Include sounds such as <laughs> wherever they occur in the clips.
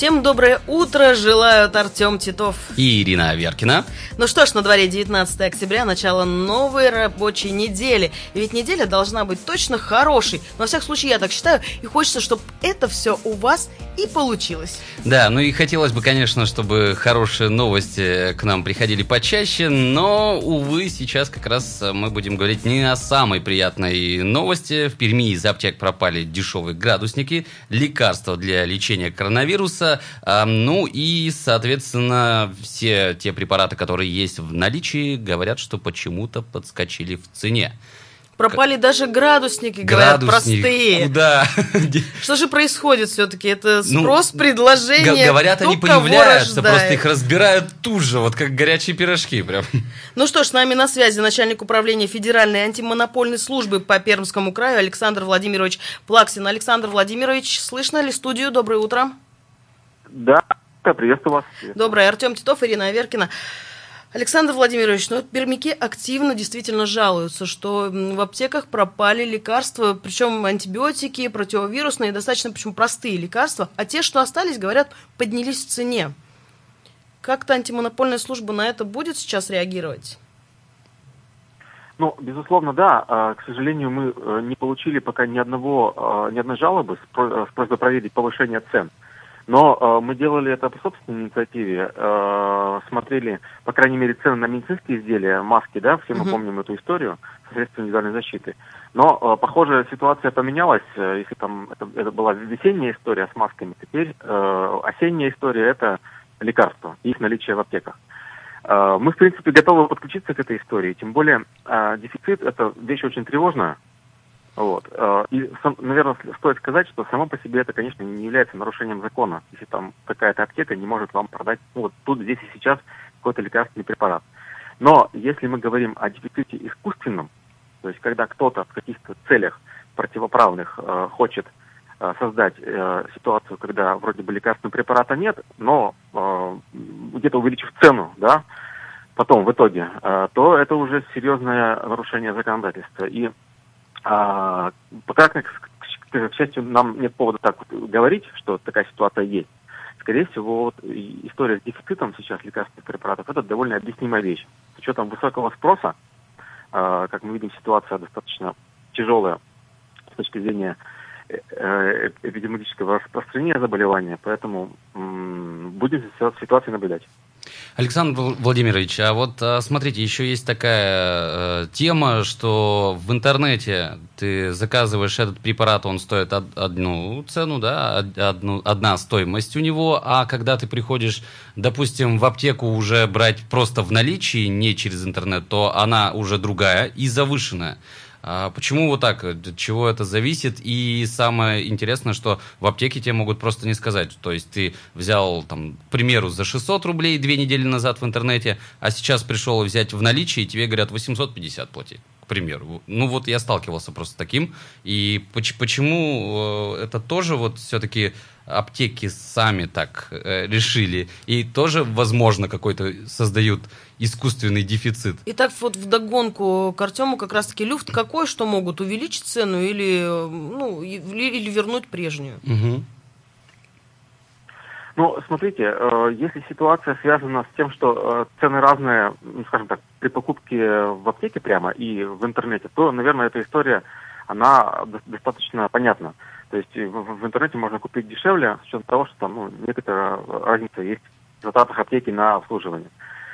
Всем доброе утро, желают Артем Титов. И Ирина Аверкина. Ну что ж, на дворе 19 октября, начало новой рабочей недели. И ведь неделя должна быть точно хорошей. Но, во всяком случае, я так считаю. И хочется, чтобы это все у вас и получилось. Да, ну и хотелось бы, конечно, чтобы хорошие новости к нам приходили почаще. Но, увы, сейчас как раз мы будем говорить не о самой приятной новости. В Перми из аптек пропали дешевые градусники, лекарства для лечения коронавируса, ну и, соответственно, все те препараты, которые есть в наличии, говорят, что почему-то подскочили в цене. Пропали даже градусники, говорят, простые. Куда? <laughs> Что же происходит все-таки? Это ну, спрос, ну, предложение. Говорят, они появляются, просто их разбирают тут же, вот как горячие пирожки прям. <laughs> Ну что ж, с нами на связи начальник управления Федеральной антимонопольной службы по Пермскому краю Александр Владимирович Плаксин. Александр Владимирович, слышно ли студию? Доброе утро. Да, приветствую вас. Доброе. Артем Титов, Ирина Аверкина. Александр Владимирович, ну, пермяки активно действительно жалуются, что в аптеках пропали лекарства, причем антибиотики, противовирусные, достаточно почему простые лекарства, а те, что остались, говорят, поднялись в цене. Как-то антимонопольная служба на это будет сейчас реагировать? Ну, безусловно, да. А, к сожалению, мы э, не получили пока ни одного, а, ни одной жалобы с просьбой проверить повышение цен. Но э, мы делали это по собственной инициативе, э, смотрели, по крайней мере, цены на медицинские изделия, маски, да, все мы uh-huh. помним эту историю со средствами индивидуальной защиты. Но, э, похоже, ситуация поменялась. Э, если там это, это была весенняя история с масками, теперь э, осенняя история это лекарства, их наличие в аптеках. Э, мы, в принципе, готовы подключиться к этой истории, тем более э, дефицит это вещь очень тревожная. Вот. Э, и, наверное, стоит сказать, что само по себе это, конечно, не является нарушением закона, если там какая-то аптека не может вам продать, ну, вот тут, здесь и сейчас какой-то лекарственный препарат. Но если мы говорим о дефиците искусственном, то есть когда кто-то в каких-то целях противоправных э, хочет э, создать э, ситуацию, когда вроде бы лекарственного препарата нет, но э, где-то увеличив цену, да, потом в итоге, э, то это уже серьезное нарушение законодательства. И а, пока, к, к, к счастью, нам нет повода так говорить, что такая ситуация есть. Скорее всего, вот, история с дефицитом сейчас лекарственных препаратов – это довольно объяснимая вещь. С учетом высокого спроса, э, как мы видим, ситуация достаточно тяжелая с точки зрения э, э эпидемиологического распространения заболевания, поэтому м- будем ситуацию наблюдать. Александр Владимирович, а вот а, смотрите, еще есть такая э, тема, что в интернете ты заказываешь этот препарат, он стоит од, одну цену, да, одну, одна стоимость у него, а когда ты приходишь, допустим, в аптеку уже брать просто в наличии, не через интернет, то она уже другая и завышенная. А почему вот так? От чего это зависит? И самое интересное, что в аптеке тебе могут просто не сказать. То есть ты взял, там, к примеру, за 600 рублей две недели назад в интернете, а сейчас пришел взять в наличии, и тебе говорят 850 плати, к примеру. Ну вот я сталкивался просто с таким. И почему э, это тоже вот все-таки аптеки сами так э, решили и тоже, возможно, какой-то создают искусственный дефицит. Итак, вот в догонку к Артему как раз-таки люфт какой, что могут увеличить цену или, ну, или вернуть прежнюю? Угу. Ну, смотрите, э, если ситуация связана с тем, что э, цены разные, ну, скажем так, при покупке в аптеке прямо и в интернете, то, наверное, эта история, она достаточно понятна. То есть в, в интернете можно купить дешевле, с учетом того, что там ну, некоторая разница есть в затратах аптеки на обслуживание.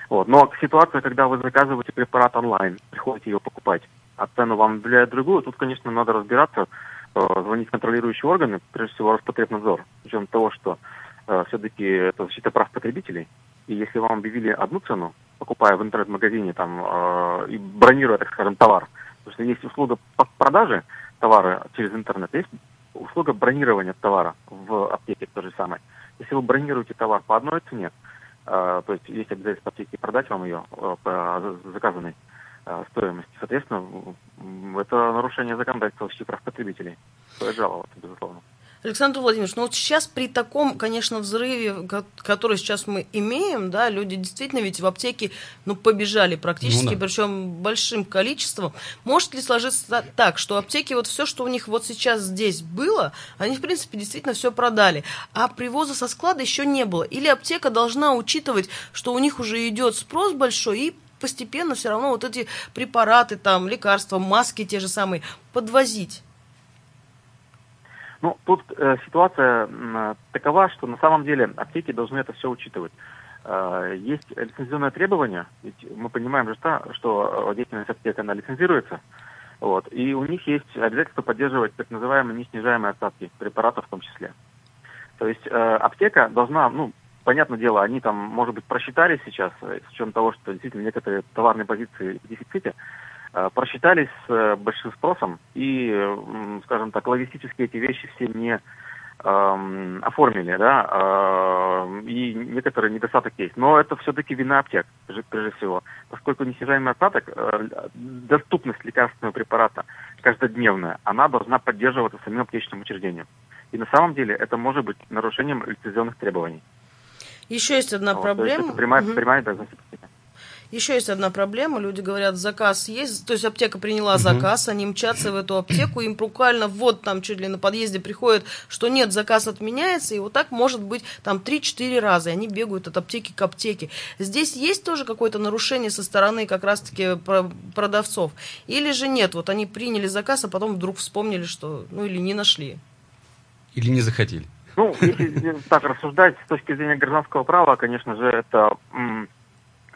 Вот. Но ситуация, когда вы заказываете препарат онлайн, приходите его покупать, а цену вам объявляют другую, тут, конечно, надо разбираться, э, звонить в контролирующие органы, прежде всего Роспотребнадзор, учетом того, что э, все-таки это защита прав потребителей. И если вам объявили одну цену, покупая в интернет-магазине там э, и бронируя, так скажем, товар, потому что есть услуга продажи товара через интернет, есть услуга бронирования товара в аптеке то же самое. Если вы бронируете товар по одной цене, то есть есть обязательство аптеки продать вам ее по заказанной стоимости, соответственно, это нарушение законодательства в прав потребителей. Жаловаться, безусловно. Александр Владимирович, ну вот сейчас при таком, конечно, взрыве, который сейчас мы имеем, да, люди действительно ведь в аптеке, ну, побежали практически, ну, да. причем большим количеством. Может ли сложиться так, что аптеки, вот все, что у них вот сейчас здесь было, они, в принципе, действительно все продали, а привоза со склада еще не было? Или аптека должна учитывать, что у них уже идет спрос большой, и постепенно все равно вот эти препараты, там, лекарства, маски те же самые подвозить? Ну, тут э, ситуация э, такова, что на самом деле аптеки должны это все учитывать. Э, есть лицензионное требование, ведь мы понимаем же, что деятельность аптеки, она лицензируется, вот, и у них есть обязательство поддерживать так называемые неснижаемые остатки препаратов в том числе. То есть э, аптека должна, ну, понятное дело, они там, может быть, просчитались сейчас, э, с учетом того, что действительно некоторые товарные позиции в дефиците, просчитались с э, большим спросом и, скажем так, логистически эти вещи все не э, оформили, да, э, и некоторые недостаток есть. Но это все-таки вина аптек, прежде всего, поскольку неснижаемый остаток, э, доступность лекарственного препарата каждодневная, она должна поддерживаться самим аптечным учреждением. И на самом деле это может быть нарушением лицензионных требований. Еще есть одна вот, проблема. это прямая, угу. прямая обязанность еще есть одна проблема. Люди говорят, заказ есть, то есть аптека приняла угу. заказ, они мчатся в эту аптеку, им буквально вот там чуть ли на подъезде приходит, что нет, заказ отменяется, и вот так может быть там 3-4 раза, и они бегают от аптеки к аптеке. Здесь есть тоже какое-то нарушение со стороны как раз-таки продавцов? Или же нет, вот они приняли заказ, а потом вдруг вспомнили, что, ну или не нашли? Или не захотели? Ну, если <laughs> так рассуждать с точки зрения гражданского права, конечно же, это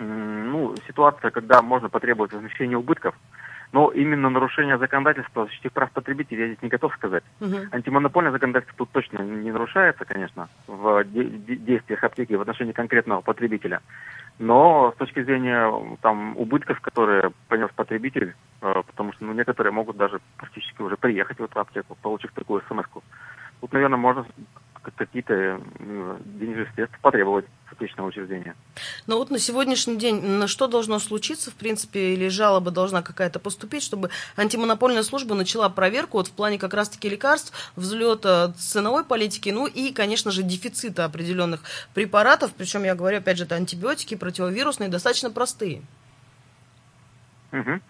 ну, ситуация, когда можно потребовать возмещения убытков, но именно нарушение законодательства о защите прав потребителей я здесь не готов сказать. Угу. Антимонопольное законодательство тут точно не нарушается, конечно, в де- действиях аптеки в отношении конкретного потребителя. Но с точки зрения там, убытков, которые понес потребитель, э, потому что ну, некоторые могут даже практически уже приехать в эту аптеку, получив такую смс-ку, тут, наверное, можно какие-то денежные средства потребовать с отличного учреждения. Но вот на сегодняшний день на что должно случиться, в принципе, или жалоба должна какая-то поступить, чтобы антимонопольная служба начала проверку вот в плане как раз-таки лекарств, взлета ценовой политики, ну и, конечно же, дефицита определенных препаратов, причем, я говорю, опять же, это антибиотики, противовирусные, достаточно простые. Угу.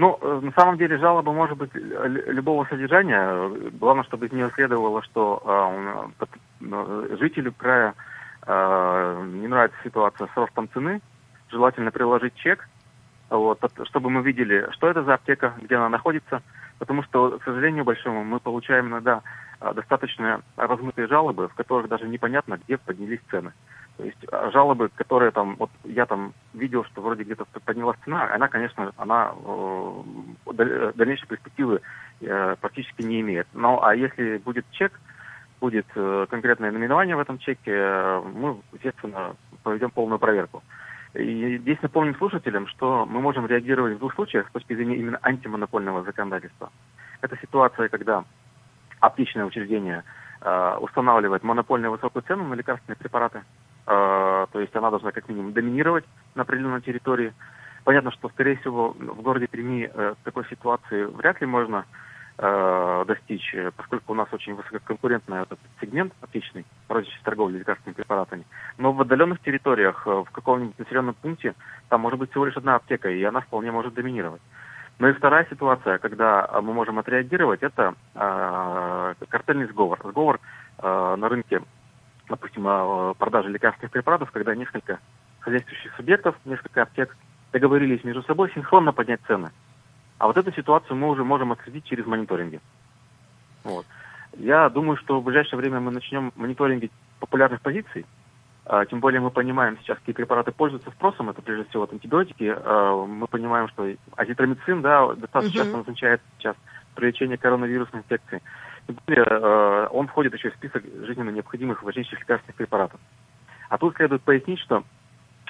Ну, э, на самом деле жалоба может быть любого содержания. Главное, чтобы из нее следовало, что э, э, жителю края э, не нравится ситуация с ростом цены. Желательно приложить чек, вот, чтобы мы видели, что это за аптека, где она находится. Потому что, к сожалению большому, мы получаем иногда э, достаточно размытые жалобы, в которых даже непонятно, где поднялись цены. То есть а, жалобы, которые там, вот я там видел, что вроде где-то поднялась цена, она, конечно, она э, дальнейшей перспективы э, практически не имеет. Ну, а если будет чек, будет э, конкретное наименование в этом чеке, э, мы, естественно, проведем полную проверку. И здесь напомним слушателям, что мы можем реагировать в двух случаях с точки зрения именно антимонопольного законодательства. Это ситуация, когда аптечное учреждение э, устанавливает монопольную высокую цену на лекарственные препараты, то есть она должна как минимум доминировать на определенной территории. Понятно, что, скорее всего, в городе Перми э, такой ситуации вряд ли можно э, достичь, поскольку у нас очень высококонкурентный этот сегмент оптичный, розничной торговли лекарственными препаратами. Но в отдаленных территориях, в каком-нибудь населенном пункте, там может быть всего лишь одна аптека, и она вполне может доминировать. Ну и вторая ситуация, когда мы можем отреагировать, это э, картельный сговор. Сговор э, на рынке допустим, продажи лекарственных препаратов, когда несколько хозяйствующих субъектов, несколько аптек договорились между собой синхронно поднять цены. А вот эту ситуацию мы уже можем отследить через мониторинги. Вот. Я думаю, что в ближайшее время мы начнем мониторинги популярных позиций. А, тем более мы понимаем сейчас, какие препараты пользуются спросом. Это прежде всего вот антибиотики. А, мы понимаем, что азитромицин да, достаточно uh-huh. часто назначается сейчас при лечении коронавирусной инфекции. Более, э, он входит еще в список жизненно необходимых важнейших лекарственных препаратов. А тут следует пояснить, что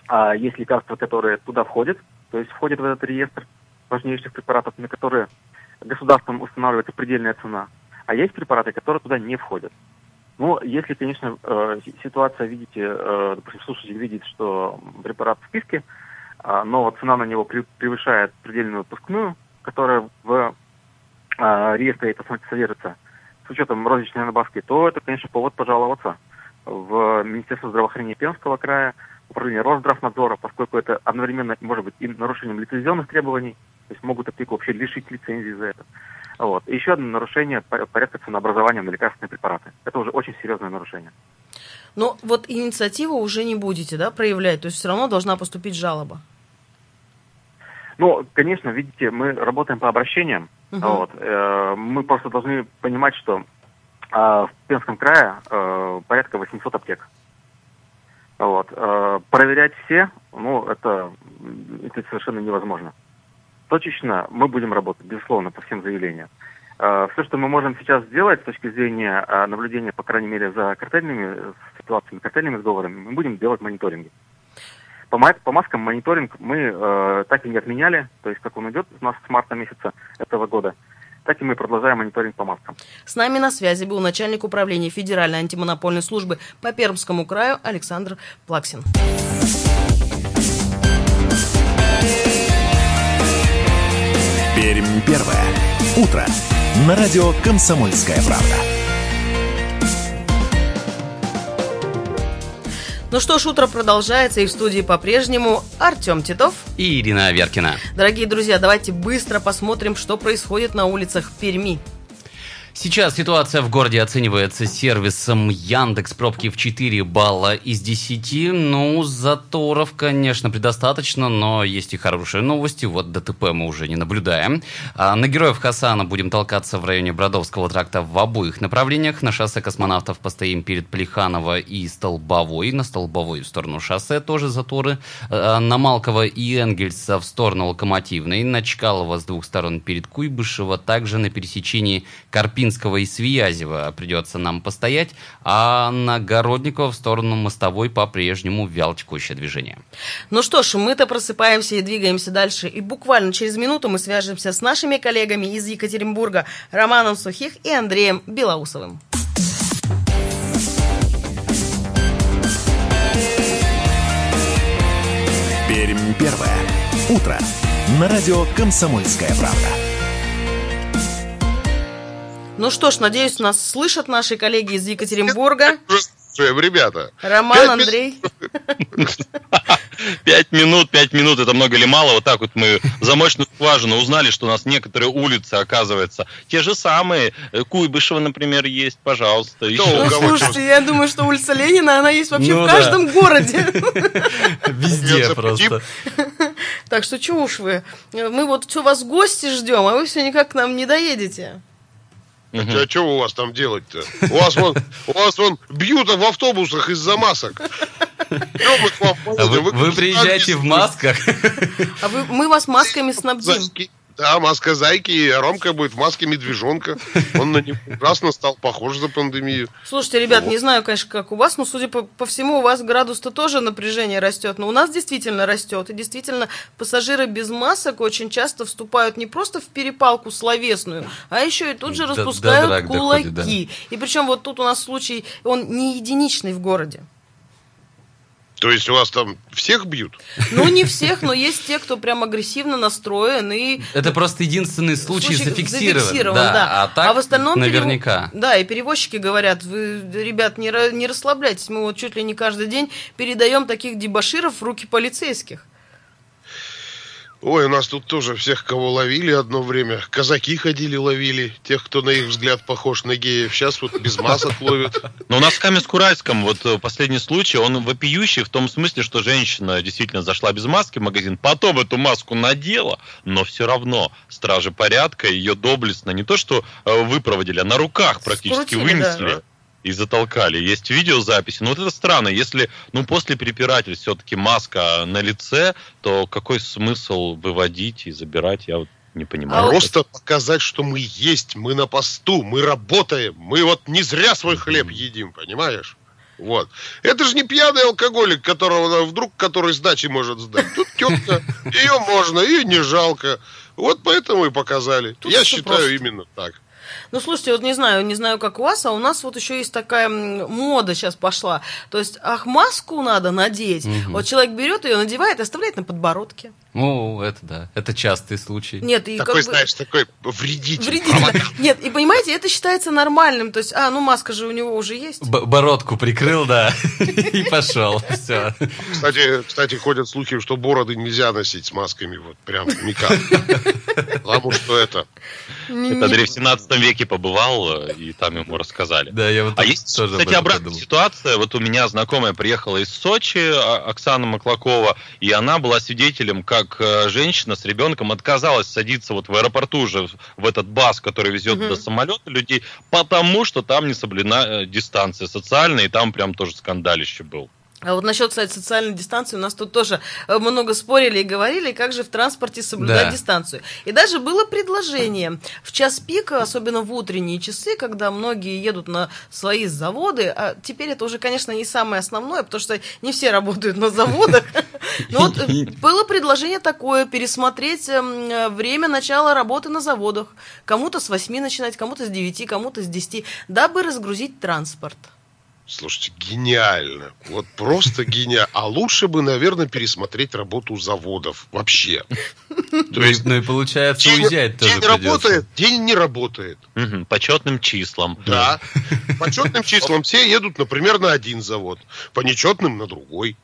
а, есть лекарства, которые туда входят, то есть входят в этот реестр важнейших препаратов, на которые государством устанавливается предельная цена, а есть препараты, которые туда не входят. Ну, если, конечно, э, ситуация, видите, э, допустим, слушатель видит, что препарат в списке, э, но цена на него превышает предельную выпускную, которая в реестре это содержится, с учетом розничной набавки, то это, конечно, повод пожаловаться в Министерство здравоохранения Пермского края, управление Росздравнадзора, поскольку это одновременно может быть и нарушением лицензионных требований, то есть могут аптеку вообще лишить лицензии за это. Вот. И еще одно нарушение порядка ценообразования на лекарственные препараты. Это уже очень серьезное нарушение. Но вот инициативу уже не будете да, проявлять, то есть все равно должна поступить жалоба. Ну, конечно, видите, мы работаем по обращениям. Угу. Вот. Э, мы просто должны понимать, что э, в Пермском крае э, порядка 800 аптек. Вот. Проверять все, ну, это, это совершенно невозможно. Точечно мы будем работать, безусловно, по всем заявлениям. Все, что мы можем сейчас сделать с точки зрения наблюдения, по крайней мере, за картельными ситуациями, картельными сговорами, мы будем делать мониторинги. По, по маскам мониторинг мы э, так и не отменяли, то есть как он идет у нас с марта месяца этого года так и мы продолжаем мониторинг по маскам. С нами на связи был начальник управления Федеральной антимонопольной службы по Пермскому краю Александр Плаксин. Пермь первое. Утро. На радио «Комсомольская правда». Ну что ж, утро продолжается, и в студии по-прежнему Артем Титов и Ирина Аверкина. Дорогие друзья, давайте быстро посмотрим, что происходит на улицах Перми. Сейчас ситуация в городе оценивается сервисом Яндекс пробки в 4 балла из 10. Ну, заторов, конечно, предостаточно, но есть и хорошие новости. Вот ДТП мы уже не наблюдаем. А на Героев Хасана будем толкаться в районе Бродовского тракта в обоих направлениях. На шоссе космонавтов постоим перед Плеханово и Столбовой. На Столбовой в сторону шоссе тоже заторы. А на Малкова и Энгельса в сторону Локомотивной. На Чкалова с двух сторон перед Куйбышева. Также на пересечении Карпин Минского и Свиязева придется нам постоять, а на Городникова в сторону мостовой по-прежнему вял текущее движение. Ну что ж, мы-то просыпаемся и двигаемся дальше, и буквально через минуту мы свяжемся с нашими коллегами из Екатеринбурга Романом Сухих и Андреем Белоусовым. Пермь первое. Утро. На радио «Комсомольская правда». Ну что ж, надеюсь, нас слышат наши коллеги из Екатеринбурга. Ребята. Роман, Андрей. <laughs> Пять минут, пять минут, это много или мало? Вот так вот мы в замочную скважину узнали, что у нас некоторые улицы, оказывается, те же самые. Куйбышева, например, есть, пожалуйста. Еще. Ну, слушайте, я думаю, что улица Ленина, она есть вообще ну, в каждом да. городе. <laughs> Везде просто. Так что чего уж вы. Мы вот все вас гости ждем, а вы все никак к нам не доедете. Угу. А что у вас там делать-то? У вас вон, у вас вон бьют в автобусах из-за масок. А вы, вы приезжаете в масках? А вы, мы вас масками снабдим. Да, маска зайки, и Ромка будет в маске медвежонка. Он на него ужасно стал похож за пандемию. Слушайте, ребят, не знаю, конечно, как у вас, но, судя по, по всему, у вас градус-то тоже напряжение растет. Но у нас действительно растет. И действительно, пассажиры без масок очень часто вступают не просто в перепалку словесную, а еще и тут же распускают да, кулаки. Доходит, да. И причем вот тут у нас случай, он не единичный в городе. То есть у вас там всех бьют? Ну, не всех, но есть те, кто прям агрессивно настроен. И... Это просто единственный случай, случай зафиксирован. зафиксирован да. да. А, так а в остальном наверняка. Перев... Да, и перевозчики говорят, вы, ребят, не, не расслабляйтесь, мы вот чуть ли не каждый день передаем таких дебаширов в руки полицейских. Ой, у нас тут тоже всех, кого ловили одно время. Казаки ходили, ловили. Тех, кто на их взгляд похож на геев. Сейчас вот без масок ловят. Но у нас в Каменск-Уральском вот э, последний случай, он вопиющий в том смысле, что женщина действительно зашла без маски в магазин, потом эту маску надела, но все равно стражи порядка ее доблестно не то что э, выпроводили, а на руках практически Скрутили, вынесли. Да и затолкали. Есть видеозаписи. Но вот это странно. Если, ну, после препирательств все-таки маска на лице, то какой смысл выводить и забирать? Я вот не понимаю. А Просто показать, что мы есть, мы на посту, мы работаем, мы вот не зря свой хлеб едим, понимаешь? Вот. Это же не пьяный алкоголик, которого вдруг который сдачи может сдать. Тут тетка, <laughs> ее можно, ее не жалко. Вот поэтому и показали. Тут Я считаю просто. именно так. Ну, слушайте, вот не знаю, не знаю, как у вас, а у нас вот еще есть такая мода сейчас пошла. То есть, ах, маску надо надеть. Угу. Вот человек берет ее, надевает и оставляет на подбородке. Ну, это да, это частый случай. Нет, и такой, как знаешь, бы... такой вредитель. Вредитель. <laughs> Нет, и понимаете, это считается нормальным. То есть, а, ну маска же у него уже есть. Б бородку прикрыл, да, <laughs> и пошел. Все. Кстати, кстати, ходят слухи, что бороды нельзя носить с масками, вот прям никак. <laughs> Потому что это... Это в 17 веке побывал, и там ему рассказали. Да, я вот а есть, тоже кстати, обратная ситуация. Вот у меня знакомая приехала из Сочи, а, Оксана Маклакова, и она была свидетелем, как э, женщина с ребенком отказалась садиться вот в аэропорту уже в этот бас, который везет угу. до самолета людей, потому что там не соблюдена э, дистанция социальная, и там прям тоже скандалище был. А вот насчет, кстати, социальной дистанции, у нас тут тоже э, много спорили и говорили, как же в транспорте соблюдать да. дистанцию. И даже было предложение в час пик, особенно в утренние часы, когда многие едут на свои заводы, а теперь это уже, конечно, не самое основное, потому что не все работают на заводах. <laughs> Но вот э, было предложение такое, пересмотреть эм, э, время начала работы на заводах. Кому-то с 8 начинать, кому-то с 9, кому-то с 10, дабы разгрузить транспорт. Слушайте, гениально. Вот просто гениально. А лучше бы, наверное, пересмотреть работу заводов вообще. <laughs> То есть, ну и получается, день, уезжать тоже День работает, день не работает. Угу, по четным числам. Да. По четным числам все едут, например, на один завод, по нечетным на другой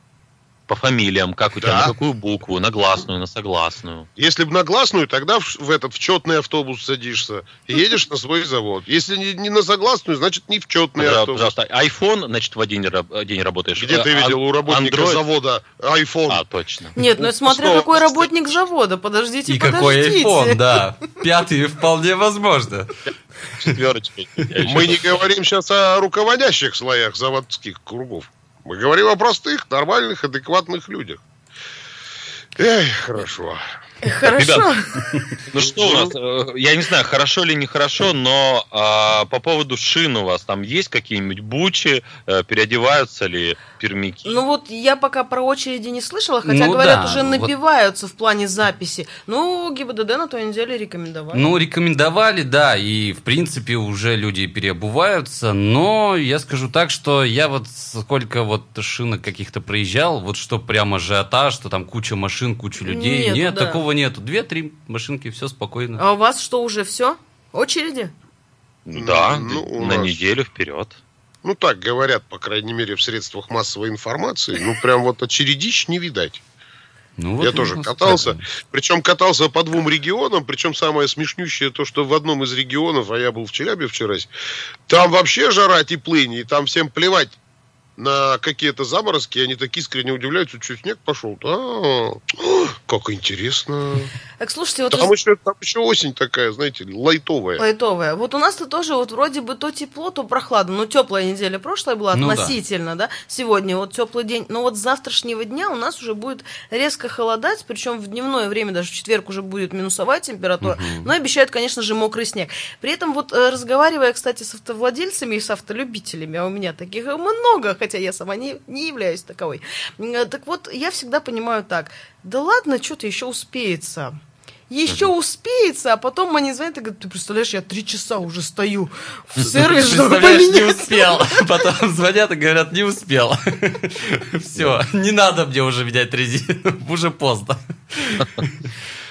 по фамилиям, как у тебя, да. на какую букву, на гласную, на согласную. Если бы на гласную, тогда в, в этот в четный автобус садишься и едешь на свой завод. Если не, не на согласную, значит не в четный Пожалуйста, автобус. Пожалуйста, iPhone, значит, в один день работаешь. Где ты видел у работника Android? завода iPhone? А, точно. Нет, ну смотря Что? какой работник завода, подождите, И подождите. какой iPhone, да. <laughs> Пятый вполне возможно. Четверочка. Мы не говорим сейчас о руководящих слоях заводских кругов. Мы говорим о простых, нормальных, адекватных людях. Эх, хорошо. Хорошо. Ребят, <laughs> ну что у нас, э, я не знаю, хорошо или нехорошо, но а, по поводу шин у вас там есть какие-нибудь бучи, а, переодеваются ли пермяки? Ну вот я пока про очереди не слышала, хотя ну, говорят, да, уже набиваются вот... в плане записи. Ну, ГИБДД на той неделе рекомендовали. Ну, рекомендовали, да, и в принципе уже люди переобуваются, но я скажу так, что я вот сколько вот шинок каких-то проезжал, вот что прямо ажиотаж, что там куча машин, куча людей, нет, нет да. такого такого нету. Две-три машинки, все спокойно. А у вас что, уже все? Очереди? Да, ну, на нас... неделю вперед. Ну, так говорят, по крайней мере, в средствах массовой информации. Ну, прям вот очередищ не видать. Ну, вот Я тоже катался. Сказать. Причем катался по двум регионам. Причем самое смешнющее то, что в одном из регионов, а я был в Челябе вчера, там вообще жара теплыни, и там всем плевать на какие-то заморозки, они так искренне удивляются, что снег пошел. А, как интересно. Так, слушайте, вот... Там, вы... еще, там еще осень такая, знаете, лайтовая. Лайтовая. Вот у нас-то тоже вот вроде бы то тепло, то прохладно. Ну, теплая неделя прошлая была ну, относительно, да. да. Сегодня вот теплый день. Но вот с завтрашнего дня у нас уже будет резко холодать, причем в дневное время, даже в четверг уже будет минусовая температура. Угу. Но обещают, конечно же, мокрый снег. При этом вот э, разговаривая, кстати, с автовладельцами и с автолюбителями, а у меня таких много, хотя я сама не, не являюсь таковой. Э, так вот, я всегда понимаю так, да ладно, что-то еще успеется. Еще успеется, а потом они звонят и говорят, ты представляешь, я три часа уже стою в сервис, чтобы поменять. не успел. Потом звонят и говорят, не успел. Все, не надо мне уже менять резину, уже поздно.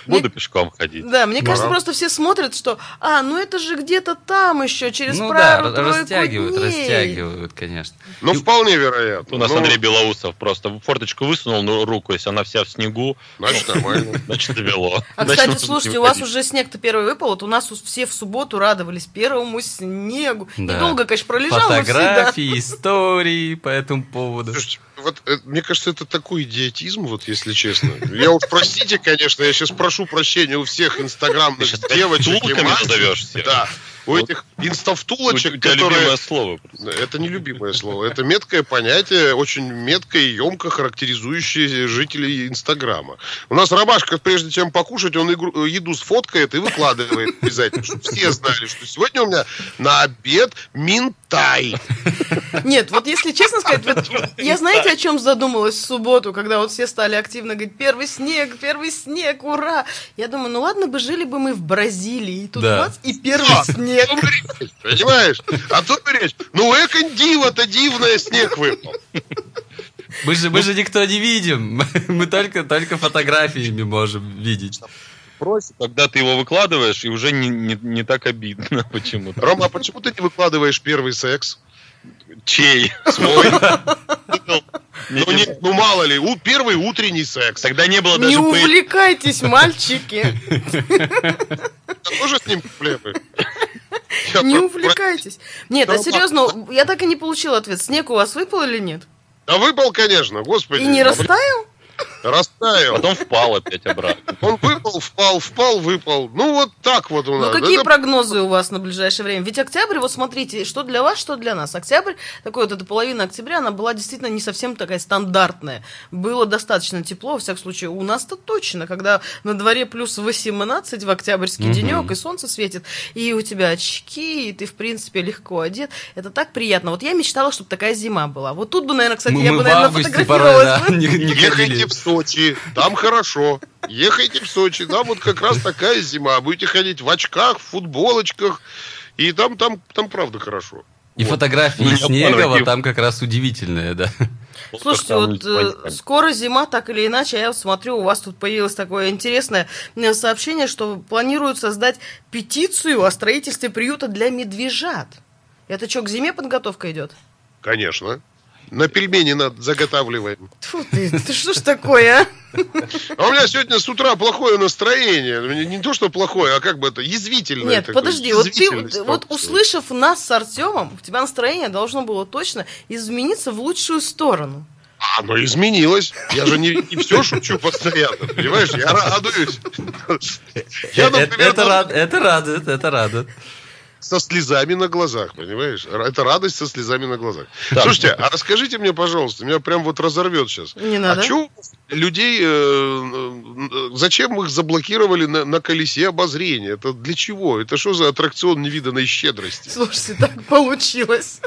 Буду мне... пешком ходить. Да, мне кажется, просто все смотрят, что, а, ну это же где-то там еще, через ну, да, растягивают, дней. растягивают, конечно. Ну, И... вполне вероятно. У нас ну... Андрей Белоусов просто форточку высунул ну, руку, если она вся в снегу. Значит, нормально. <laughs> Значит, довело. А, кстати, слушайте, у вас уже снег-то первый выпал, вот у нас все в субботу радовались первому снегу. Недолго, конечно, пролежал, Фотографии, истории по этому поводу. Слушайте, вот, э, мне кажется, это такой идиотизм, вот если честно. Я уж простите, конечно, я сейчас прошу прощения у всех инстаграмных девочек и мальчиков. Да у этих инстафтулочек, у которые... любимое слово. Это не любимое слово. Это меткое понятие, очень метко и емко характеризующее жителей Инстаграма. У нас Ромашка, прежде чем покушать, он игру, еду сфоткает и выкладывает обязательно, чтобы все знали, что сегодня у меня на обед минтай. Нет, вот если честно сказать, вот, я знаете, о чем задумалась в субботу, когда вот все стали активно говорить, первый снег, первый снег, ура! Я думаю, ну ладно бы жили бы мы в Бразилии, и тут да. и первый снег снег. Понимаешь? А то речь. Ну, эконь диво-то дивное снег выпал. Мы же, мы же никто не видим. Мы только, только фотографиями можем видеть. Проще, когда ты его выкладываешь, и уже не, не, не так обидно <laughs> почему-то. Рома, а почему ты не выкладываешь первый секс? Чей? Свой? Ну, не, ну мало ли, у, первый утренний секс. Тогда не было даже... Не увлекайтесь, мальчики. <laughs> Тоже с ним проблемы? Не увлекайтесь. Нет, а серьезно, я так и не получила ответ. Снег у вас выпал или нет? Да выпал, конечно, господи. И не растаял? Растаял. Потом впал опять обратно. Он выпал, впал, впал, выпал. Ну, вот так вот у Ну, нас. какие Это прогнозы у вас на ближайшее время? Ведь октябрь, вот смотрите, что для вас, что для нас. Октябрь, такой вот эта половина октября, она была действительно не совсем такая стандартная. Было достаточно тепло, во всяком случае, у нас-то точно, когда на дворе плюс 18 в октябрьский денек, и солнце светит, и у тебя очки, и ты, в принципе, легко одет. Это так приятно. Вот я мечтала, чтобы такая зима была. Вот тут бы, наверное, кстати, Мы, я мы бы, наверное, фотографировалась. порой, да, не, не Ехайте в Сочи, там хорошо. Ехайте в Сочи, там вот как раз такая зима. Будете ходить в очках, в футболочках. И там, там, там правда хорошо. И фотографии Ну, вот Киев. там как раз удивительные, да. Слушайте, Там вот э, скоро зима, так или иначе, а я вот смотрю, у вас тут появилось такое интересное э, сообщение, что планируют создать петицию о строительстве приюта для медвежат. Это что, к зиме подготовка идет? Конечно. На пельмени над заготавливаем. Тьфу ты, ты что ж такое, а? А у меня сегодня с утра плохое настроение. Не, то, что плохое, а как бы это язвительное. Нет, такое, подожди, вот ты, вот услышав нас с Артемом, у тебя настроение должно было точно измениться в лучшую сторону. А, Оно изменилось. Я же не, не все шучу постоянно, понимаешь? Я радуюсь. Я, Э, например, это, рад- это радует, это радует. Со слезами на глазах, понимаешь? Это радость со слезами на глазах. Слушайте, а расскажите мне, пожалуйста, меня прям вот разорвет сейчас. Не надо. А что людей, э, э, зачем их заблокировали на, на колесе обозрения? Это для чего? Это что за аттракцион невиданной щедрости? Слушайте, так получилось.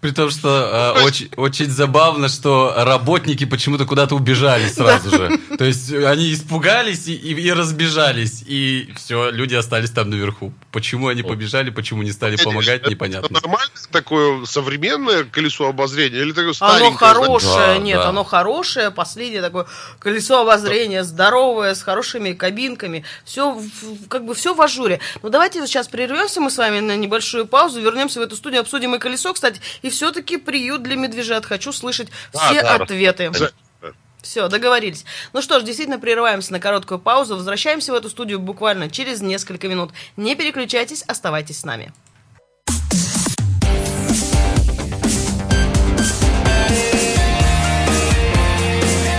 При том, что э, очень, очень забавно, что работники почему-то куда-то убежали сразу же. То есть они испугались и, и- и разбежались, и все, люди остались там наверху. Почему они побежали, почему не стали помогать, Это непонятно. нормальное такое современное колесо обозрения или такое Оно старенькое? хорошее, Да, нет, да. оно хорошее, последнее такое колесо обозрения, здоровое, с хорошими кабинками, все как бы все в ажуре. Но давайте сейчас прервемся мы с вами на небольшую паузу, вернемся в эту студию, обсудим и колесо, кстати, и все-таки приют для медвежат. Хочу слышать Да, все да, ответы. Да. Все, договорились. Ну что ж, действительно прерываемся на короткую паузу, возвращаемся в эту студию буквально через несколько минут. Не переключайтесь, оставайтесь с нами.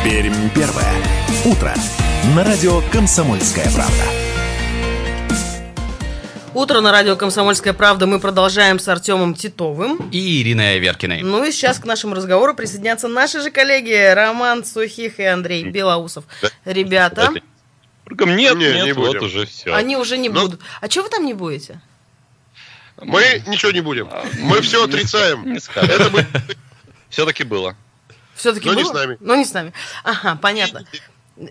Пермь первое. Утро. На радио «Комсомольская правда». Утро на радио «Комсомольская правда» мы продолжаем с Артемом Титовым. И Ириной Аверкиной. Ну и сейчас к нашему разговору присоединятся наши же коллеги Роман Сухих и Андрей Белоусов. Ребята, Только нет, Не, нет, не вот будем. уже все. они уже не Ну. будут. А чего вы там не будете? Мы ничего не будем. Мы все отрицаем. Не. Это мы Все-таки было. Все-таки Но не было? с нами. Но не с нами. Ага, понятно.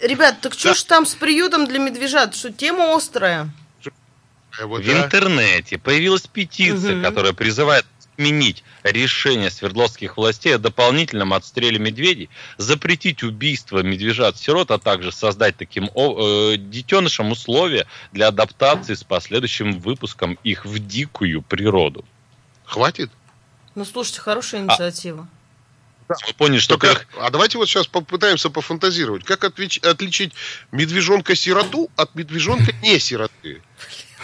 Ребят, так что ж там с приютом для медвежат? Что тема острая? Вот, В да. интернете появилась петиция, Мгм. которая призывает отменить решение свердловских властей о дополнительном отстреле медведей, запретить убийство медвежат-сирот, а также создать таким э, детенышам условия для адаптации с последующим выпуском их в дикую природу. Хватит? Ну, слушайте, хорошая инициатива. Мы поняли, что Только, как... а давайте вот сейчас попытаемся пофантазировать. Как отвеч- отличить медвежонка-сироту от медвежонка <laughs>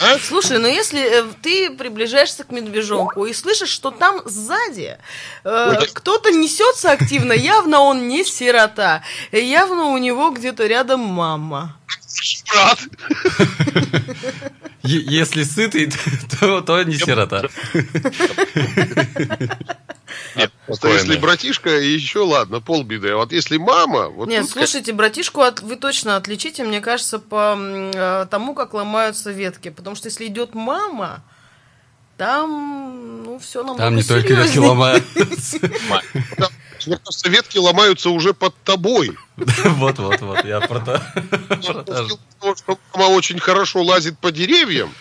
А? Слушай, ну если э, ты приближаешься к медвежонку и слышишь, что там сзади э, кто-то несется активно, явно он не сирота, явно у него где-то рядом мама. Брат! Если сытый, <laughs> то, то не сирота. <laughs> Нет, Просто если братишка, еще ладно, полбеды. А вот если мама... Вот Нет, тут слушайте, братишку от- вы точно отличите, мне кажется, по э, тому, как ломаются ветки. Потому что если идет мама, там, ну, все намного Там не только ветки ломаются. Мне кажется, ветки ломаются уже под тобой. <laughs> Вот, вот, вот. Я про то. <laughs> Потому что мама очень хорошо лазит по деревьям.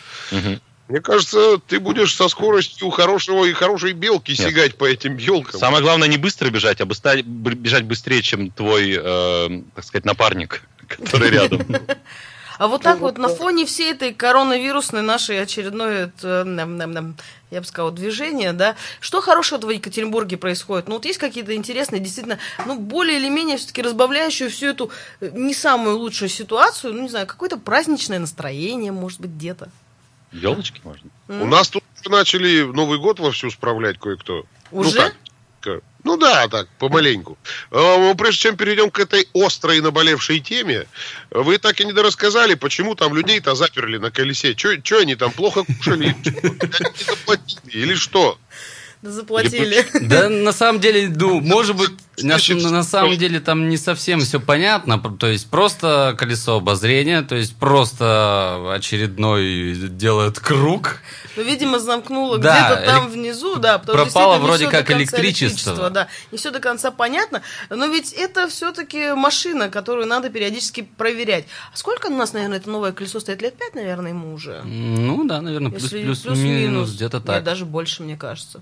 Мне кажется, ты будешь со скоростью хорошего и хорошей белки Нет. сигать по этим елкам. Самое главное не быстро бежать, а быстро, бежать быстрее, чем твой, э, так сказать, напарник, который <laughs> рядом. А вот так вот на фоне всей этой коронавирусной нашей очередной, я бы сказала, движения, да, что хорошего в Екатеринбурге происходит? Ну вот есть какие-то интересные, действительно, ну более или менее все-таки разбавляющие всю эту э, не самую лучшую ситуацию, ну не знаю, какое-то праздничное настроение, может быть, где-то. Елочки можно. У нас тут начали Новый год вовсю справлять кое-кто. Уже? Ну, так, ну да, так, помаленьку. А, прежде чем перейдем к этой острой наболевшей теме, вы так и не дорассказали, почему там людей-то заперли на колесе. Что они там плохо кушали? Или что? Заплатили. Да, на самом деле, ну, может быть, на, на самом деле там не совсем все понятно. То есть просто колесо обозрения, то есть просто очередной делает круг. Ну, видимо, замкнуло да, где-то там внизу, да. Потому пропало вроде как электричество. электричество. Да, не все до конца понятно. Но ведь это все-таки машина, которую надо периодически проверять. А сколько у нас, наверное, это новое колесо стоит? Лет пять, наверное, ему уже? Ну да, наверное, плюс-минус плюс, где-то так. Нет, даже больше, мне кажется.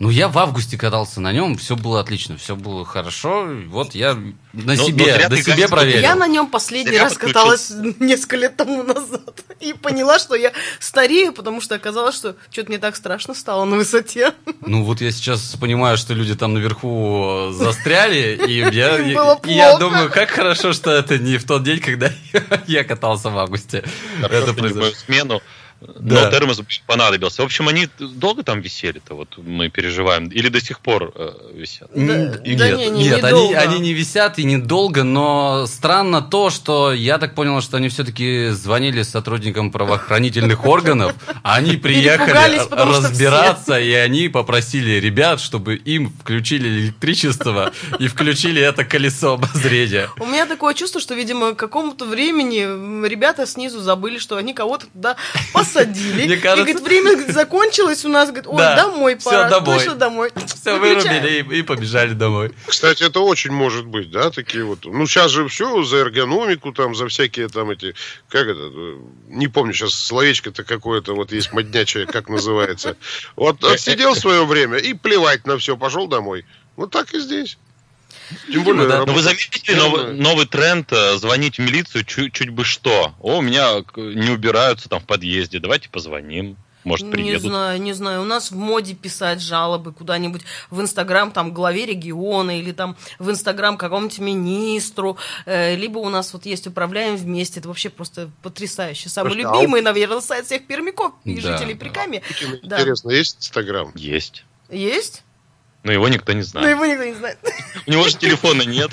Ну, я в августе катался на нем, все было отлично, все было хорошо. Вот я на но, себе, но на себе проверил. Я на нем последний зря раз каталась <laughs> несколько лет тому назад. И поняла, что я старею, потому что оказалось, что что-то не так страшно стало на высоте. Ну, вот я сейчас понимаю, что люди там наверху застряли, и я, я, <laughs> я думаю, как хорошо, что это не в тот день, когда <laughs> я катался в августе. это произошло. смену да. Но термос понадобился. В общем, они долго там висели-то, вот мы переживаем, или до сих пор э, висят? Да, нет, да не, не, нет не они, они не висят и недолго, но странно то, что я так понял, что они все-таки звонили сотрудникам правоохранительных органов, а они приехали разбираться, и они попросили ребят, чтобы им включили электричество и включили это колесо обозрения. У меня такое чувство, что, видимо, к какому-то времени ребята снизу забыли, что они кого-то туда посадили. Мне кажется... И, говорит, время закончилось у нас, говорит, ой, да, домой пора. Все, домой. Точно домой. Все вырубили и, и побежали домой. Кстати, это очень может быть, да, такие вот. Ну, сейчас же все за эргономику, там, за всякие там эти, как это, не помню сейчас словечко-то какое-то, вот есть моднячее, как называется. Вот отсидел свое время и плевать на все, пошел домой. Вот так и здесь. Тем более, да. Но вы заметили новый, новый тренд э, звонить в милицию чуть, чуть бы что? О, у меня не убираются там в подъезде, давайте позвоним. Может, приедут. Не знаю, не знаю. У нас в моде писать жалобы куда-нибудь в Инстаграм, там, главе региона или там в Инстаграм какому-нибудь министру. Э, либо у нас вот есть «Управляем вместе». Это вообще просто потрясающе. Самый Слушайте, любимый, а наверное, сайт всех пермяков и да, жителей Прикамья. Да. Интересно, есть Инстаграм? Есть. Есть? Но его никто не знает. Но его никто не знает. <laughs> У него же телефона нет.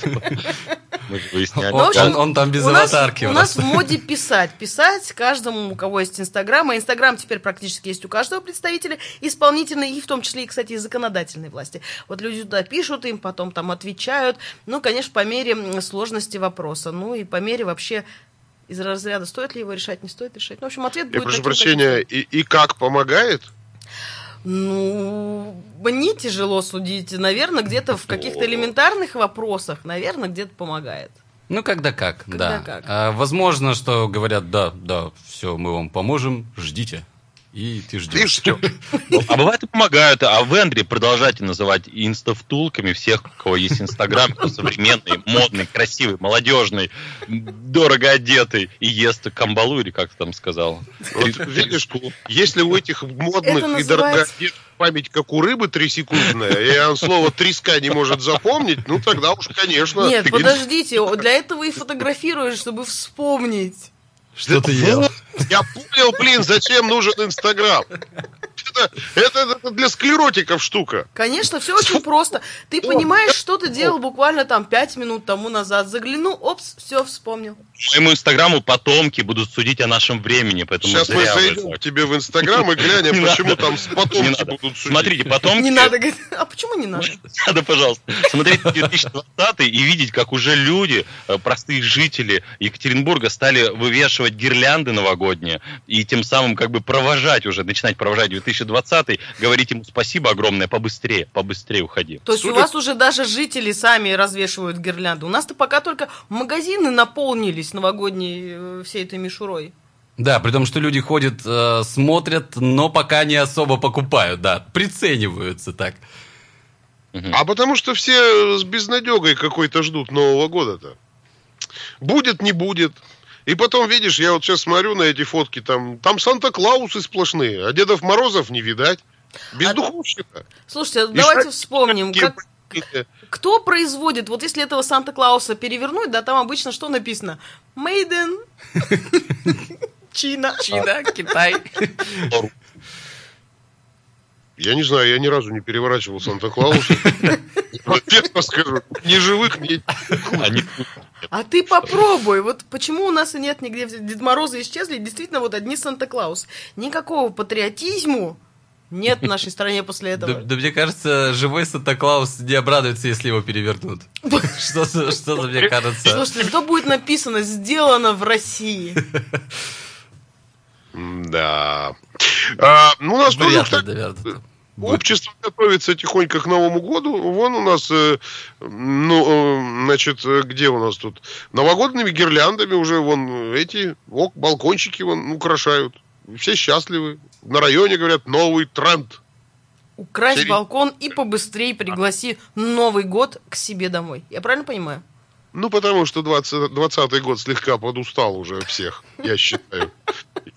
Мы выясняли. Ну, общем, он, он там без у аватарки. Нас, у нас в моде писать. Писать каждому, у кого есть Инстаграм. А Инстаграм теперь практически есть у каждого представителя исполнительной и в том числе, и, кстати, и законодательной власти. Вот люди туда пишут им, потом там отвечают. Ну, конечно, по мере сложности вопроса. Ну и по мере вообще из разряда, стоит ли его решать, не стоит решать. Ну, в общем, ответ Я будет... прошу прощения, и, и как помогает? Ну, мне тяжело судить. Наверное, где-то в каких-то элементарных вопросах, наверное, где-то помогает. Ну, когда как, когда да. Как. А, возможно, что говорят, да, да, все, мы вам поможем, ждите и ты ждешь. <laughs> А бывает и помогают. А вы, Андрей, продолжайте называть инставтулками всех, у кого есть Инстаграм, кто современный, модный, красивый, молодежный, дорого одетый и ест камбалу, или как ты там сказал. Вот, видишь, если у этих модных и дорого память как у рыбы трисекундная, и он слово треска не может запомнить, ну тогда уж, конечно. Нет, подождите, для этого и фотографируешь, чтобы вспомнить. Что ты ел? Я понял, блин, зачем нужен Инстаграм. Это, это, это для склеротиков штука. Конечно, все очень просто. Ты понимаешь, что ты делал буквально там пять минут тому назад. Заглянул, опс, все, вспомнил. Моему инстаграму потомки будут судить о нашем времени, поэтому Сейчас мы зайдем к тебе в инстаграм и <laughs> глянем, почему там потомки будут судить. Смотрите, <laughs> потомки... Не надо, а почему не надо? <laughs> Надо, пожалуйста, смотреть 2020 и видеть, как уже люди, э, простые жители Екатеринбурга стали вывешивать гирлянды новогодние и тем самым как бы провожать уже, начинать провожать 2020, говорить ему спасибо огромное, побыстрее, побыстрее уходи. То есть Судя... у вас уже даже жители сами развешивают гирлянды. У нас-то пока только магазины наполнились новогодней э, всей этой мишурой. Да, при том, что люди ходят, э, смотрят, но пока не особо покупают, да, прицениваются так. А потому что все с безнадегой какой-то ждут Нового года-то. Будет, не будет. И потом, видишь, я вот сейчас смотрю на эти фотки, там, там Санта-Клаусы сплошные, а Дедов Морозов не видать. Без А- духовщика. Слушайте, И давайте вспомним, как, большие. кто производит, вот если этого Санта-Клауса перевернуть, да, там обычно что написано? Made in <laughs> Чина. Чина, Китай. Я не знаю, я ни разу не переворачивал Санта-Клауса. Вот Честно скажу, ни живых, ни... Они А ты попробуй, вот почему у нас и нет нигде, Дед Морозы исчезли, действительно вот одни Санта-Клаус. Никакого патриотизму нет в нашей стране после Да, этого. да мне кажется, живой Санта-Клаус не обрадуется, если его перевернут. Что-то мне кажется. Слушайте, что будет написано «Сделано в России»? Да. А, ну, у нас тоже, Вряд ли, кстати, наверное. Общество готовится тихонько к Новому году. Вон у нас, э, ну, э, значит, э, где у нас тут? Новогодними гирляндами уже вон эти ок, балкончики вон украшают. Все счастливы. На районе, говорят, новый тренд. Украсть Сери- балкон и побыстрее пригласи Новый год к себе домой. Я правильно понимаю? Ну, потому что 20, 20 год слегка подустал уже всех, я считаю.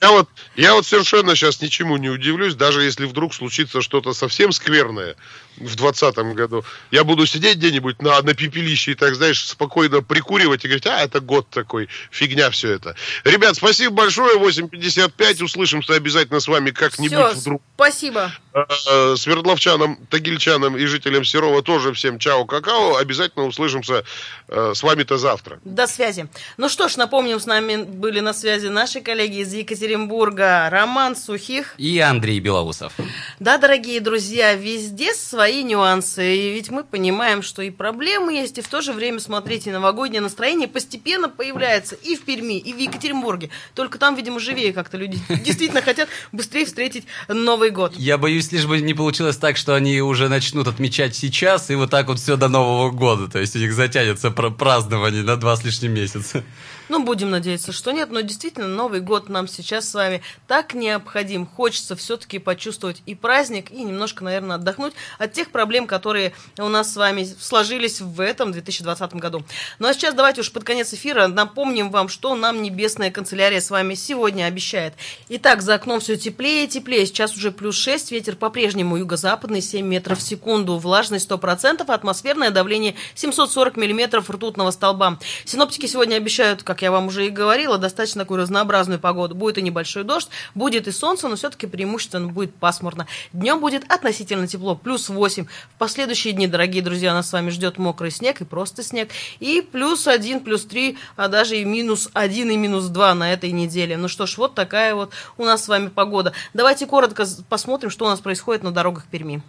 Я вот, я вот совершенно сейчас ничему не удивлюсь, даже если вдруг случится что-то совсем скверное в 2020 году. Я буду сидеть где-нибудь на, на пепелище и так, знаешь, спокойно прикуривать и говорить, а, это год такой, фигня все это. Ребят, спасибо большое, 8.55, услышимся обязательно с вами как-нибудь Все, вдруг. спасибо. Э, Свердловчанам, Тагильчанам и жителям Серова тоже всем чао, какао. Обязательно услышимся э, с вами-то завтра. До связи. Ну что ж, напомним, с нами были на связи наши коллеги из Екатеринбурга Роман Сухих. И Андрей Белоусов. Да, дорогие друзья, везде свои нюансы. И ведь мы понимаем, что и проблемы есть, и в то же время, смотрите, новогоднее настроение постепенно появляется и в Перми, и в Екатеринбурге. Только там, видимо, живее как-то люди <laughs> действительно хотят быстрее встретить Новый год. Я боюсь, лишь бы не получилось так, что они уже начнут отмечать сейчас, и вот так вот все до Нового года. То есть у них затянется пр- празднование на два с лишним месяца. Ну, будем надеяться, что нет, но действительно Новый год нам сейчас с вами так необходим. Хочется все-таки почувствовать и праздник, и немножко, наверное, отдохнуть от тех проблем, которые у нас с вами сложились в этом 2020 году. Ну, а сейчас давайте уж под конец эфира напомним вам, что нам Небесная канцелярия с вами сегодня обещает. Итак, за окном все теплее и теплее. Сейчас уже плюс 6, ветер по-прежнему юго-западный, 7 метров в секунду, влажность 100%, атмосферное давление 740 миллиметров ртутного столба. Синоптики сегодня обещают, как я вам уже и говорила, достаточно такую разнообразную погоду. Будет и небольшой дождь, будет и солнце, но все-таки преимущественно будет пасмурно. Днем будет относительно тепло, плюс 8. В последующие дни, дорогие друзья, нас с вами ждет мокрый снег и просто снег. И плюс 1, плюс 3, а даже и минус 1 и минус 2 на этой неделе. Ну что ж, вот такая вот у нас с вами погода. Давайте коротко посмотрим, что у нас происходит на дорогах Перми.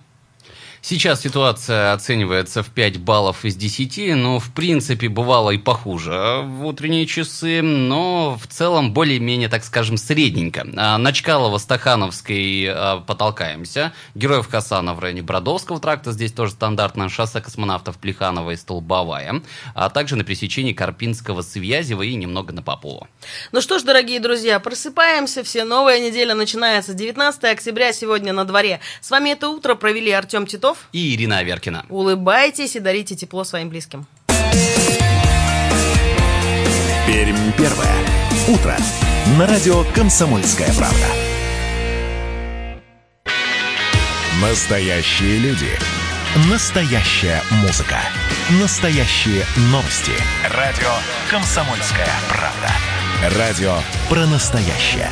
Сейчас ситуация оценивается в 5 баллов из 10, но в принципе бывало и похуже в утренние часы, но в целом более-менее, так скажем, средненько. А, На Чкалово-Стахановской а, потолкаемся, Героев Хасана в районе Бродовского тракта, здесь тоже стандартное шоссе космонавтов Плеханова и Столбовая, а также на пересечении Карпинского с Вязева и немного на Попова. Ну что ж, дорогие друзья, просыпаемся, все, новая неделя начинается. 19 октября сегодня на дворе. С вами это утро провели Артем Титов. И Ирина Аверкина. Улыбайтесь и дарите тепло своим близким. Пермь первое. Утро. На радио «Комсомольская правда». Настоящие люди. Настоящая музыка. Настоящие новости. Радио «Комсомольская правда». Радио про настоящее.